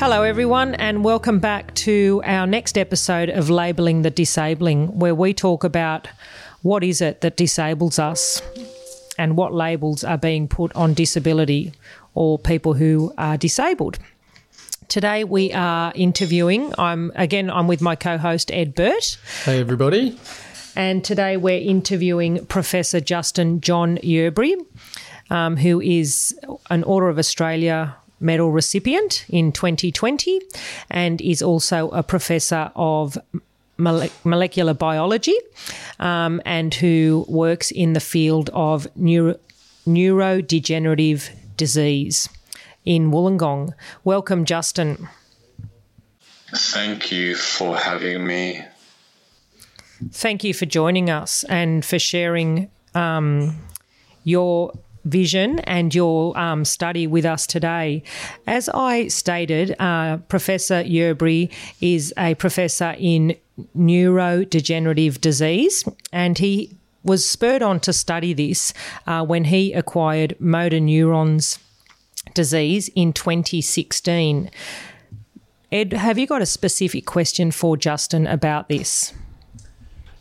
Hello, everyone, and welcome back to our next episode of Labelling the Disabling, where we talk about what is it that disables us and what labels are being put on disability or people who are disabled. Today we are interviewing. I'm again. I'm with my co-host Ed Burt. Hey everybody! And today we're interviewing Professor Justin John Yerbury, um, who is an Order of Australia medal recipient in 2020 and is also a professor of molecular biology um, and who works in the field of neuro- neurodegenerative disease in Wollongong. Welcome, Justin. Thank you for having me. Thank you for joining us and for sharing um, your vision and your um, study with us today. As I stated, uh, Professor Yerbury is a professor in neurodegenerative disease, and he was spurred on to study this uh, when he acquired motor neurons disease in 2016. Ed, have you got a specific question for Justin about this?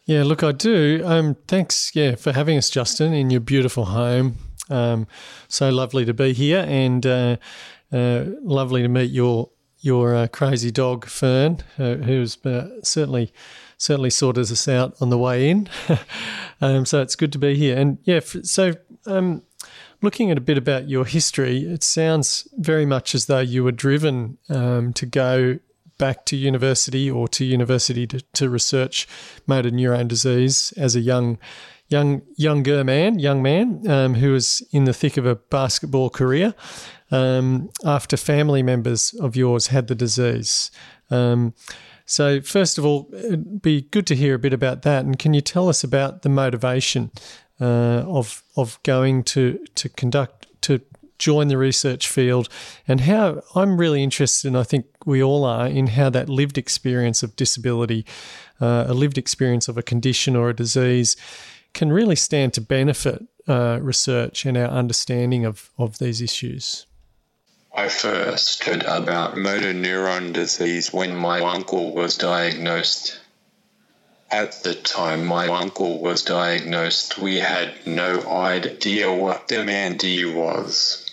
Yeah, look, I do. Um, thanks, yeah, for having us, Justin, in your beautiful home. Um, so lovely to be here, and uh, uh, lovely to meet your your uh, crazy dog Fern, who's uh, certainly certainly sorted us out on the way in. um, so it's good to be here, and yeah, so. Um, looking at a bit about your history, it sounds very much as though you were driven um, to go back to university or to university to, to research motor neurone disease as a young young younger man, young man um, who was in the thick of a basketball career um, after family members of yours had the disease. Um, so, first of all, it'd be good to hear a bit about that. And can you tell us about the motivation uh, of of going to to conduct to join the research field and how I'm really interested, and I think we all are, in how that lived experience of disability, uh, a lived experience of a condition or a disease, can really stand to benefit uh, research and our understanding of, of these issues. I first heard about motor neuron disease when my uncle was diagnosed. At the time my uncle was diagnosed, we had no idea what MND was,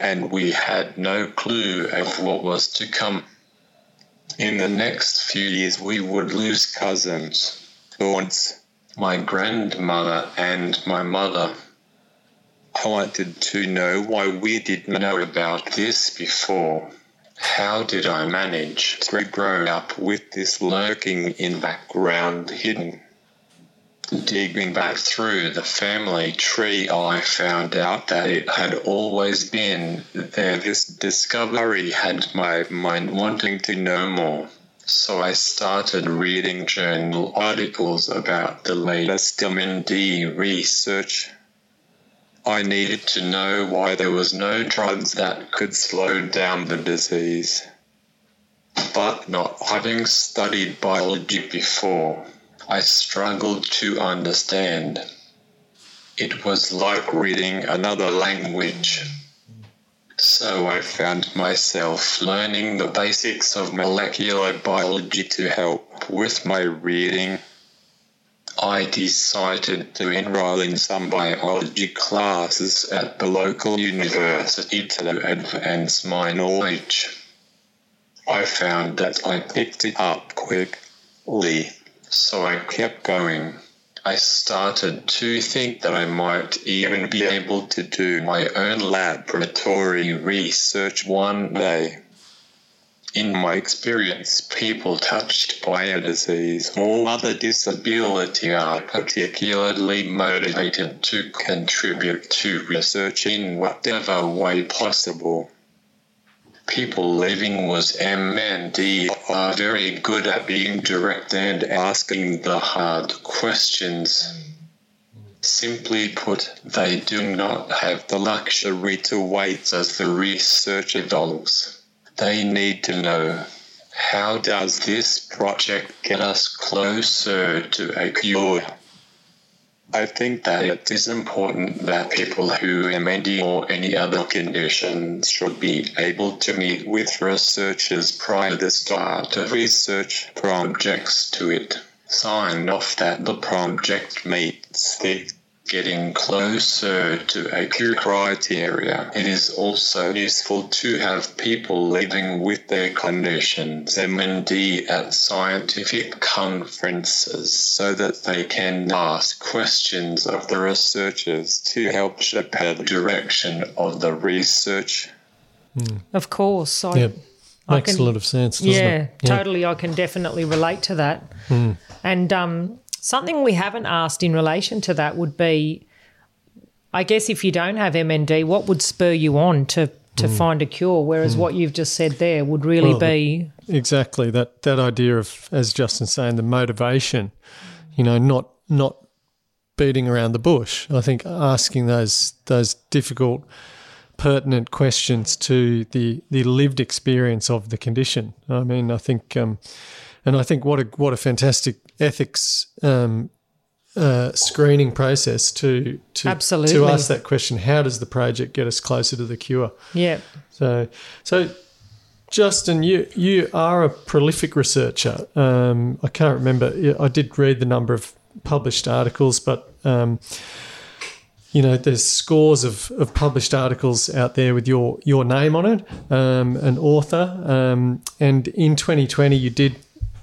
and we had no clue of what was to come. In the next few years, we would lose cousins, aunts, my grandmother and my mother. I wanted to know why we didn't know about this before. How did I manage to grow up with this lurking in background hidden? Digging back through the family tree, I found out that it had always been there. This discovery had my mind wanting to know more. So I started reading journal articles about the latest MND research. I needed to know why there was no drugs that could slow down the disease. But not having studied biology before, I struggled to understand. It was like reading another language. So I found myself learning the basics of molecular biology to help with my reading. I decided to enroll in some biology classes at the local university to advance my knowledge. I found that I picked it up quickly, so I kept going. I started to think that I might even be able to do my own laboratory research one day. In my experience, people touched by a disease or other disability are particularly motivated to contribute to research in whatever way possible people living with MND are very good at being direct and asking the hard questions. Simply put, they do not have the luxury to wait as the research evolves. They need to know how does this project get us closer to a cure? I think that it is important that people who MND or any other condition should be able to meet with researchers prior to the start of research projects to it. Sign off that the project meets the getting closer to a criteria. It is also useful to have people living with their conditions, MND, at scientific conferences so that they can ask questions of the researchers to help shape the direction of the research. Of course. I, Yep. I Makes can- a lot of sense, doesn't yeah, it? Hmm. totally. I can definitely relate to that. And um, something we haven't asked in relation to that would be, I guess, if you don't have MND, what would spur you on to to find a cure? Whereas what you've just said there would really. Well, be Exactly that that idea of, as Justin's saying, the motivation. You know, not not beating around the bush. I think asking those those difficult, pertinent questions to the the lived experience of the condition. I mean, I think, um, and I think what a what a fantastic ethics. Um, uh, screening process to to Absolutely. to ask that question: How does the project get us closer to the cure? yeah. So, so Justin, you you are a prolific researcher. Um, I can't remember. I did read the number of published articles, but um, you know, there's scores of, of published articles out there with your your name on it, um, an author. Um, and in 2020, you did.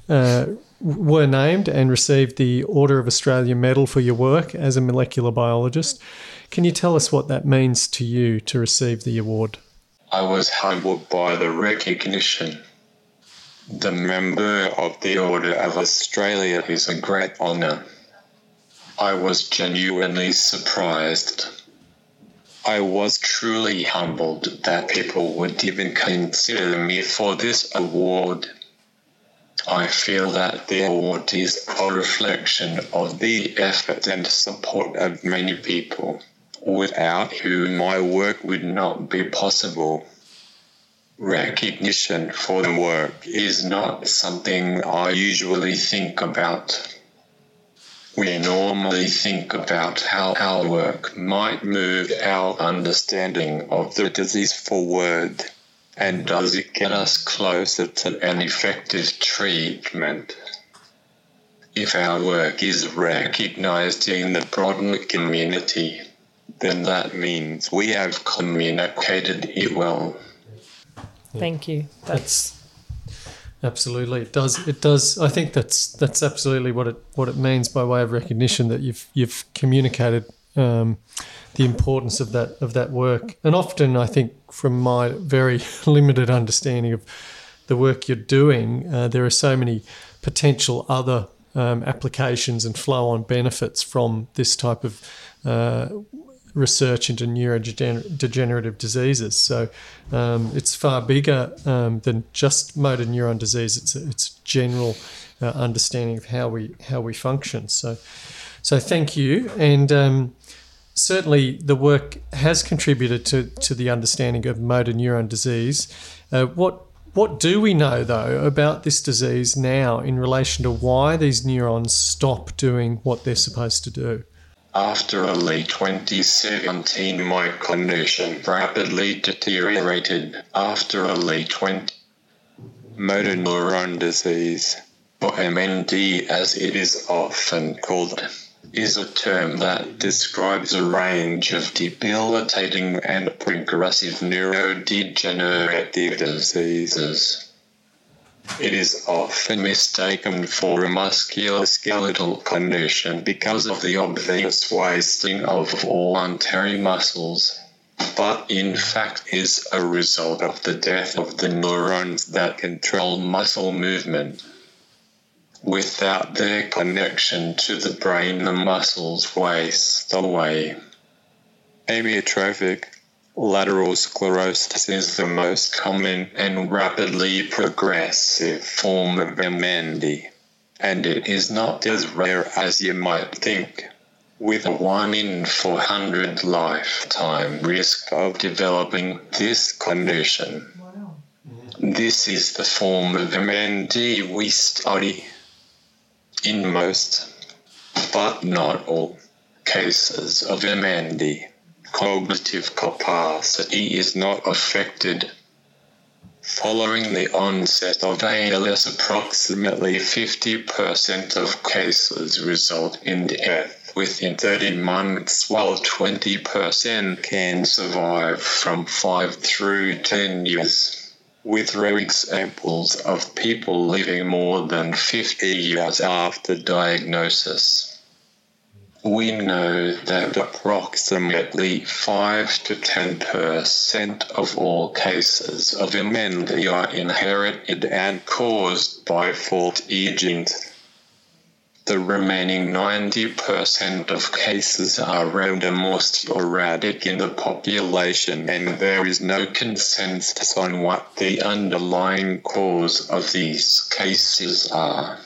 Uh, were named and received the Order of Australia Medal for your work as a molecular biologist. Can you tell us what that means to you to receive the award? I was humbled by the recognition. The member of the Order of Australia is a great honour. I was genuinely surprised. I was truly humbled that people would even consider me for this award. I feel that the award is a reflection of the effort and support of many people, without whom my work would not be possible. Recognition for the work is not something I usually think about. We normally think about how our work might move our understanding of the disease forward. And does it get us closer to an effective treatment? If our work is recognized in the broader community, then that means we have communicated it well. Thank you. That's Absolutely, it does. It does. I think that's that's absolutely what it what it means by way of recognition that you've you've communicated um, the importance of that of that work. And often, I think, from my very limited understanding of the work you're doing, uh, there are so many potential other um, applications and flow-on benefits from this type of uh, research into neurodegenerative diseases. So um, it's far bigger um, than just motor neuron disease. It's a, it's general uh, understanding of how we how we function. So so thank you and. Certainly, the work has contributed to, to the understanding of motor neuron disease. Uh, what what do we know though about this disease now in relation to why these neurons stop doing what they're supposed to do? After early 2017, my condition rapidly deteriorated. After early 20, motor neuron disease, or MND as it is often called, is a term that describes a range of debilitating and progressive neurodegenerative diseases. It is often mistaken for a musculoskeletal condition because of the obvious wasting of voluntary muscles, but in fact is a result of the death of the neurons that control muscle movement. Without their connection to the brain, the muscles waste away. Amyotrophic lateral sclerosis is the most common and rapidly progressive form of MND, and it is not as rare as you might think. With a 1 in 400 lifetime risk of developing this condition. This is the form of MND we study in most, but not all, cases of MND, cognitive capacity is not affected. Following the onset of ALS, approximately 50% of cases result in death within 30 months, while 20% can survive from 5 through 10 years. With rare examples of people living more than 50 years after diagnosis we know that approximately 5 to 10 percent of all cases of MND are inherited and caused by fault agents. The remaining 90% of cases are random or sporadic in the population and there is no consensus on what the underlying cause of these cases are.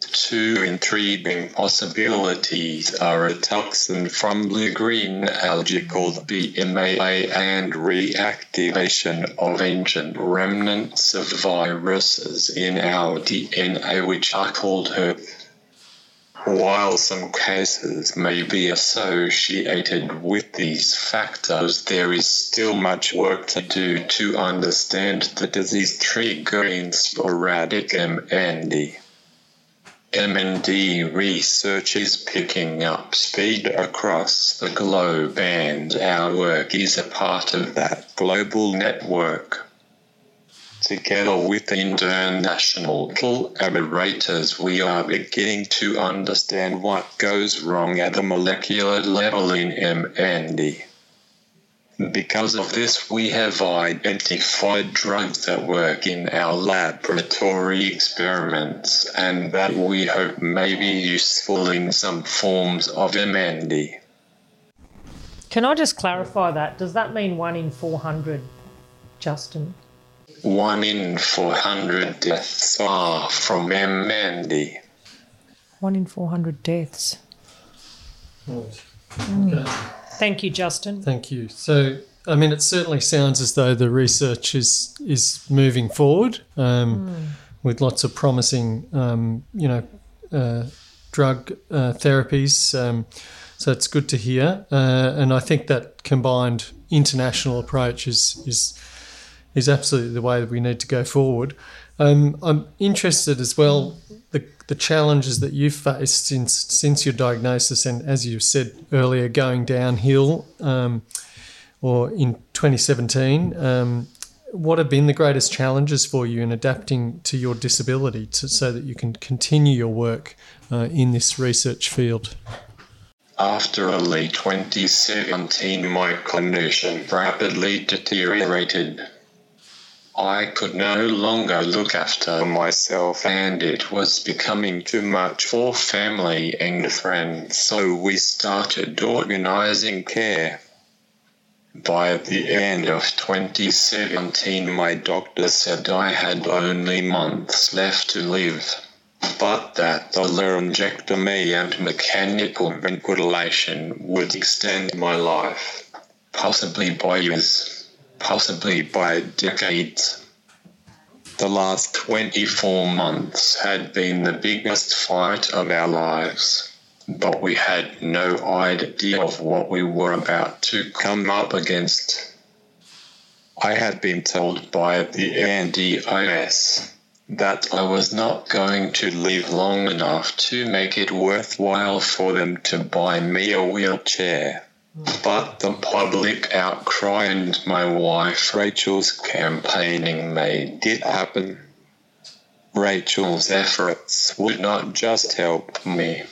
Two intriguing possibilities are a toxin from blue-green algae called BMAA and reactivation of ancient remnants of viruses in our DNA which are called HERV. While some cases may be associated with these factors, there is still much work to do to understand the disease triggering sporadic MND. MND research is picking up speed across the globe, and our work is a part of that global network. Together with international collaborators, we are beginning to understand what goes wrong at the molecular level in MND. Because of this, we have identified drugs that work in our laboratory experiments and that we hope may be useful in some forms of MND. Can I just clarify that? Does that mean one in 400, Justin? One in 400 deaths are from MND. One in 400 deaths. Okay. Thank you, Justin. Thank you. So, I mean, it certainly sounds as though the research is is moving forward um, mm. with lots of promising, um, you know, uh, drug uh, therapies. Um, so it's good to hear, uh, and I think that combined international approach is is is absolutely the way that we need to go forward. Um, I'm interested as well the the challenges that you've faced since since your diagnosis, and as you said earlier, going downhill, um, or in 2017. Um, what have been the greatest challenges for you in adapting to your disability to, so that you can continue your work uh, in this research field? After early 2017, my condition rapidly deteriorated. I could no longer look after myself and it was becoming too much for family and friends, so we started organizing care. By the end of 2017, my doctor said I had only months left to live, but that the laryngectomy and mechanical ventilation would extend my life, possibly by years possibly by decades. The last 24 months had been the biggest fight of our lives, but we had no idea of what we were about to come up against. I had been told by the NDIS that I was not going to live long enough to make it worthwhile for them to buy me a wheelchair. But the public outcry and my wife Rachel's campaigning made it happen. Rachel's efforts would not just help me,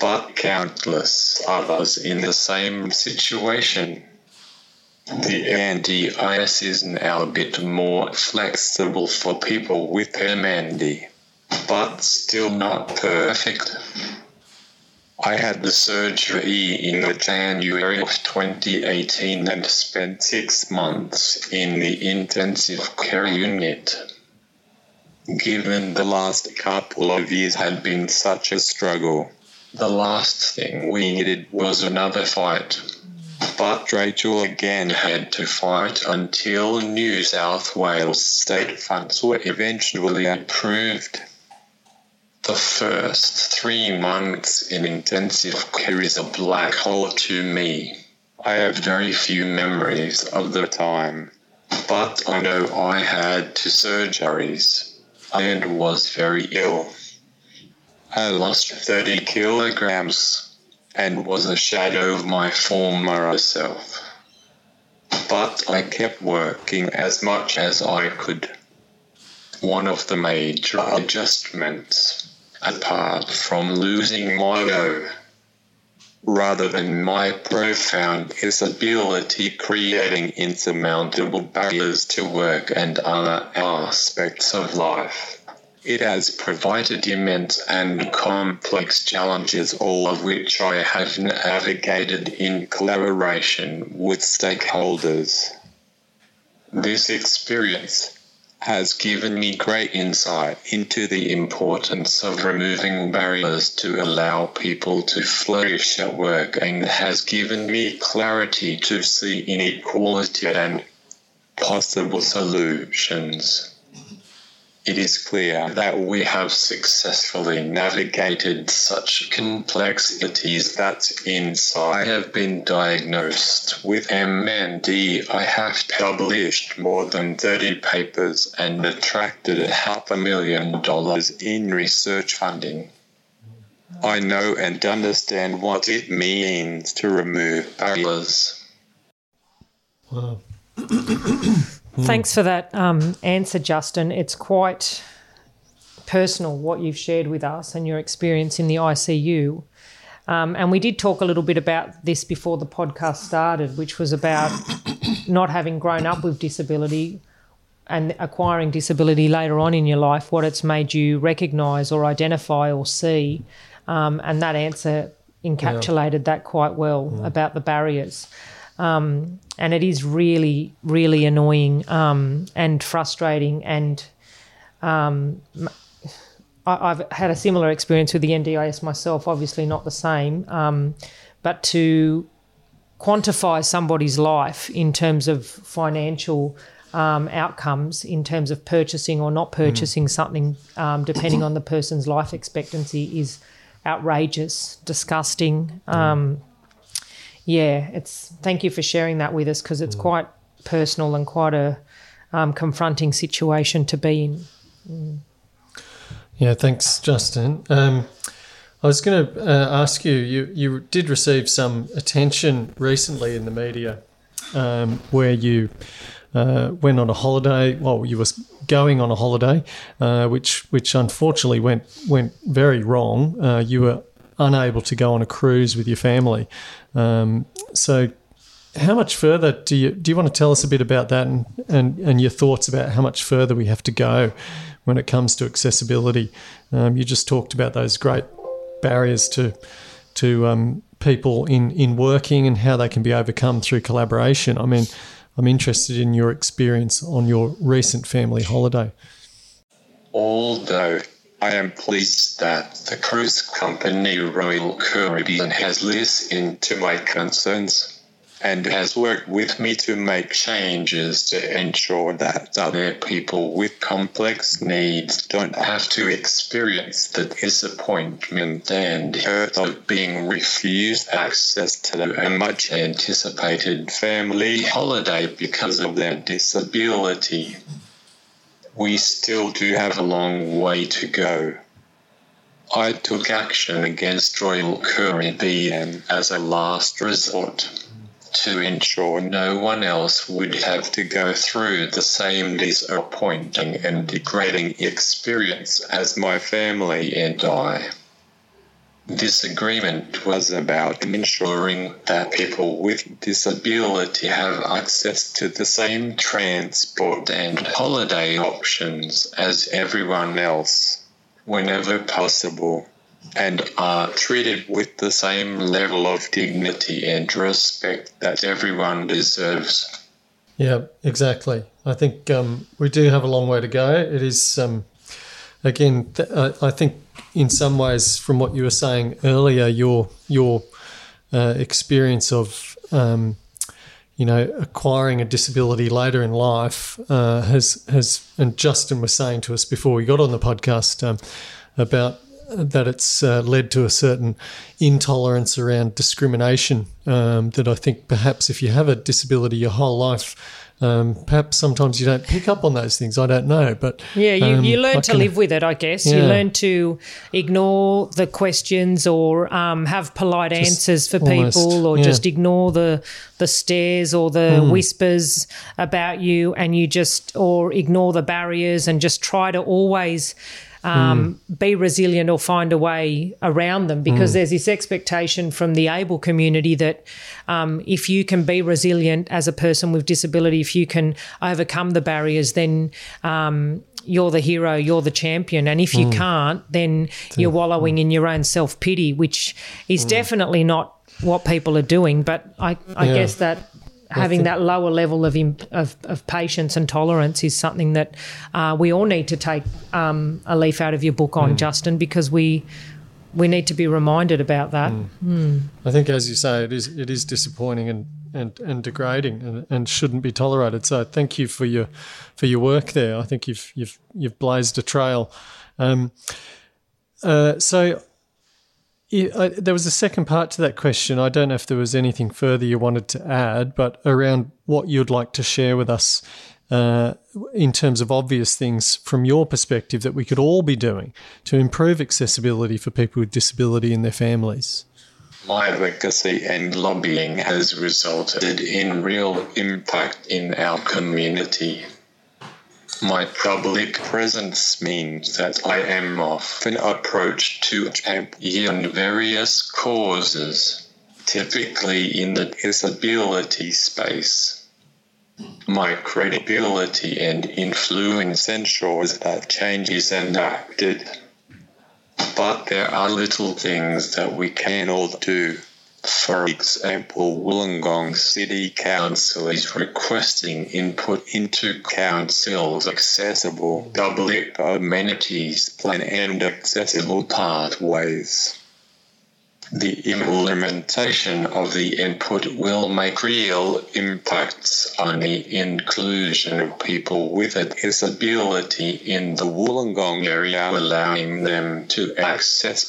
but countless others in the same situation. The NDIS is now a bit more flexible for people with MND, but still not perfect. I had the surgery in January of 2018 and spent six months in the intensive care unit. Given the last couple of years had been such a struggle, the last thing we needed was another fight. But Rachel again had to fight until New South Wales state funds were eventually approved The first three months in intensive care is a black hole to me. I have very few memories of the time, but I know I had two surgeries and was very ill. I lost 30 kilograms and was a shadow of my former self. But I kept working as much as I could. One of the major adjustments, apart from losing my ego, rather than my profound disability creating insurmountable barriers to work and other aspects of life. It has provided immense and complex challenges, all of which I have navigated in collaboration with stakeholders. This experience has given me great insight into the importance of removing barriers to allow people to flourish at work and has given me clarity to see inequality and possible solutions. It is clear that we have successfully navigated such complexities that since I have been diagnosed with MND, I have published more than 30 papers and attracted half a million dollars in research funding. I know and understand what it means to remove barriers. Wow. Thanks for that um, answer, Justin. It's quite personal what you've shared with us and your experience in the ICU. Um, and we did talk a little bit about this before the podcast started, which was about not having grown up with disability and acquiring disability later on in your life, what it's made you recognize or identify or see. Um, and that answer encapsulated yeah. that quite well yeah. about the barriers. Um, and it is really, really annoying um, and frustrating. And um, I, have had a similar experience with the NDIS myself, obviously not the same, um, but to quantify somebody's life in terms of financial um, outcomes, in terms of purchasing or not purchasing mm. something, um, depending on the person's life expectancy, is outrageous, disgusting. Mm yeah, it's thank you for sharing that with us because it's mm. quite personal and quite a um, confronting situation to be in. Mm. Yeah, thanks, Justin. Um, I was going to uh, ask you, you, you did receive some attention recently in the media um, where you uh, went on a holiday. Well, you were going on a holiday, uh, which which unfortunately went went very wrong. Uh, you were unable to go on a cruise with your family. Um, so, how much further do you do you want to tell us a bit about that and, and, and your thoughts about how much further we have to go when it comes to accessibility? Um, you just talked about those great barriers to to um, people in in working and how they can be overcome through collaboration. I mean, I'm interested in your experience on your recent family holiday. Although I am pleased that the cruise company Royal Caribbean has listened to my concerns and has worked with me to make changes to ensure that other people with complex needs don't have to experience the disappointment and hurt of being refused access to a much anticipated family holiday because of their disability we still do have a long way to go. I took action against Royal Caribbean as a last resort to ensure no one else would have to go through the same disappointing and degrading experience as my family and I. This agreement was about ensuring that people with disability have access to the same transport and holiday options as everyone else whenever possible and are treated with the same level of dignity and respect that everyone deserves. Yeah, exactly. I think um, we do have a long way to go. It is, um, again, th- I think in some ways, from what you were saying earlier, your your uh, experience of um, you know acquiring a disability later in life uh, has has and Justin was saying to us before we got on the podcast um, about that it's uh, led to a certain intolerance around discrimination. Um, that I think perhaps if you have a disability your whole life, um, perhaps sometimes you don't pick up on those things. I don't know, but yeah, you, um, you learn I to can- live with it. I guess you learn to ignore the questions or um, have polite answers for almost, people, or yeah. just ignore the the stares or the Hmm. whispers about you, and you just or ignore the barriers and just try to always. Um, Hmm. Be resilient or find a way around them because there's this expectation from the able community that um, if you can be resilient as a person with disability, if you can overcome the barriers, then um, you're the hero, you're the champion. And if you can't, then you're wallowing in your own self pity, which is definitely not what people are doing. But I, I Yeah. guess that having that lower level of, imp- of of patience and tolerance is something that uh, we all need to take um, a leaf out of your book on, Justin, because we we need to be reminded about that. I think, as you say, it is it is disappointing and and, and degrading and, and shouldn't be tolerated. So, thank you for your for your work there. I think you've you've you've blazed a trail. Um, uh, so, yeah, I, there was a second part to that question. I don't know if there was anything further you wanted to add, but around what you'd like to share with us. Uh, in terms of obvious things from your perspective that we could all be doing to improve accessibility for people with disability and their families. My advocacy and lobbying has resulted in real impact in our community. My public presence means that I am often approached to champion various causes, typically in the disability space. My credibility and influence ensures that change is enacted. But there are little things that we can all do. For example, Wollongong City Council is requesting input into council's accessible public amenities plan and accessible pathways. The implementation of the input will make real impacts on the inclusion of people with a disability in the Wollongong area, allowing them to access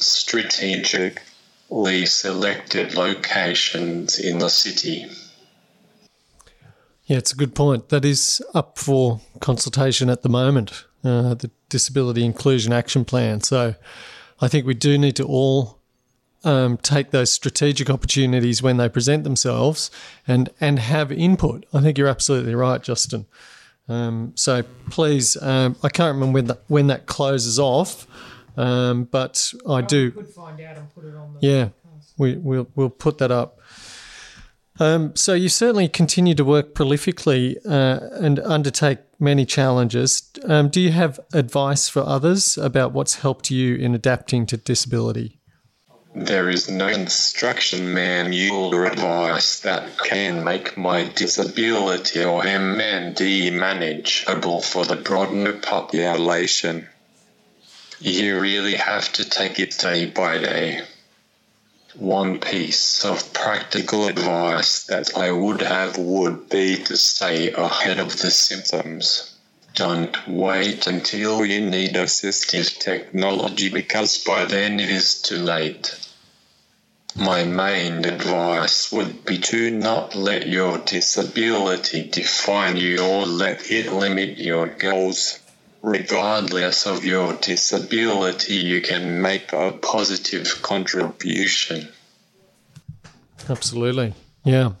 strategically selected locations in the city. Yeah, it's a good point. That is up for consultation at the moment, uh, the Disability Inclusion Action Plan. So I think we do need to all um, take those strategic opportunities when they present themselves and, and have input. I think you're absolutely right, Justin. Um, so please, um, I can't remember when that, when that closes off, um, but I do. Could find out and put it on Yeah, we, we'll we'll put that up. Um, so you certainly continue to work prolifically uh, and undertake many challenges. Um, do you have advice for others about what's helped you in adapting to disability? There is no instruction manual or advice that can make my disability or MND manageable for the broader population. You really have to take it day by day. One piece of practical advice that I would have would be to stay ahead of the symptoms. Don't wait until you need assistive technology because by then it is too late. My main advice would be to not let your disability define you or let it limit your goals. Regardless of your disability, you can make a positive contribution. Absolutely. Yeah.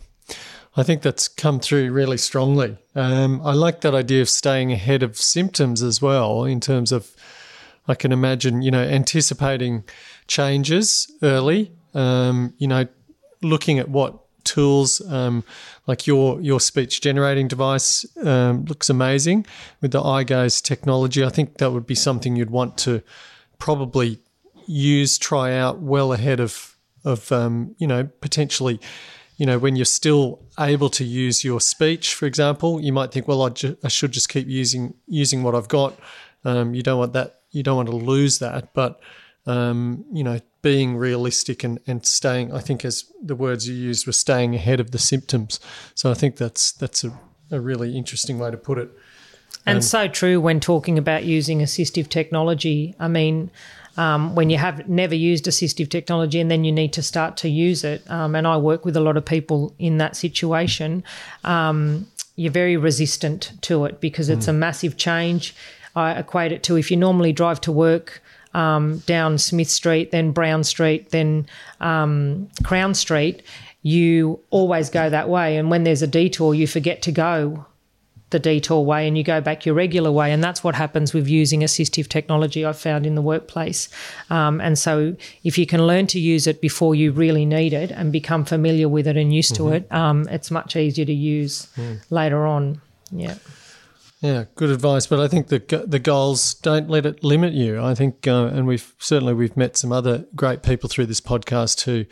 I think that's come through really strongly. Um, I like that idea of staying ahead of symptoms as well, in terms of, I can imagine, you know, anticipating changes early, um, you know, looking at what tools um, like your your speech generating device um, looks amazing with the iGaze technology. I think that would be something you'd want to probably use, try out well ahead of of um, you know potentially you know when you're still able to use your speech, for example, you might think, well, I, ju- I should just keep using using what I've got. Um, you don't want that. You don't want to lose that, but um, you know, being realistic and, and staying. I think as the words you used were staying ahead of the symptoms. So I think that's that's a, a really interesting way to put it. And so true when talking about using assistive technology. I mean, um, when you have never used assistive technology and then you need to start to use it. Um, and I work with a lot of people in that situation. Um, you're very resistant to it because it's a massive change. I equate it to if you normally drive to work um, down Smith Street, then Brown Street, then um, Crown Street, you always go that way. And when there's a detour, you forget to go the detour way and you go back your regular way. And that's what happens with using assistive technology, I've found in the workplace. Um, and so if you can learn to use it before you really need it and become familiar with it and used to it, um, it's much easier to use later on. Yeah. Yeah, good advice. But I think the the goals don't let it limit you. I think, uh, and we've certainly we've met some other great people through this podcast who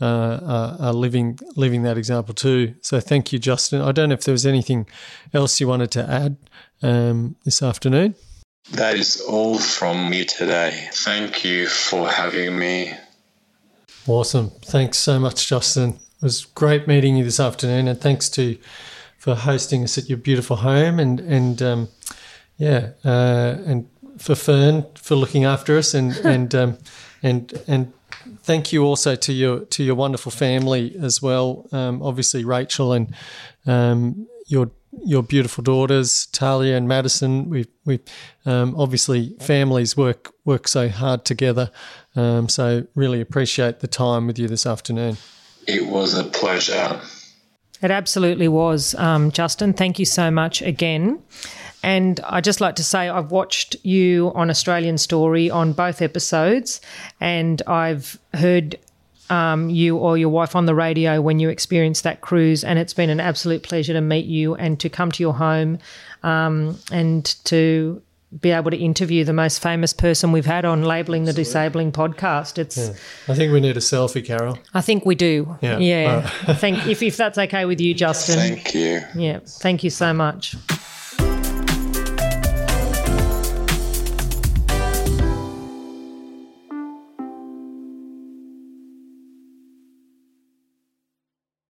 uh, are, are living living that example too. So thank you, Justin. I don't know if there was anything else you wanted to add um, this afternoon. That is all from me today. Thank you for having me. Awesome. Thanks so much, Justin. It was great meeting you this afternoon, and thanks to for hosting us at your beautiful home, and and um, yeah, uh, and for Fern for looking after us, and and um, and and thank you also to your to your wonderful family as well. Um, obviously, Rachel and um, your your beautiful daughters, Talia and Madison. We we um, obviously families work work so hard together. Um, so really appreciate the time with you this afternoon. It was a pleasure. It absolutely was, um, Justin. Thank you so much again. And I'd just like to say I've watched you on Australian Story on both episodes, and I've heard um, you or your wife on the radio when you experienced that cruise, and it's been an absolute pleasure to meet you and to come to your home um, and to be able to interview the most famous person we've had on labeling the disabling podcast. It's I think we need a selfie, Carol. I think we do. Yeah. Yeah. Thank if if that's okay with you, Justin. Thank you. Yeah. Thank you so much.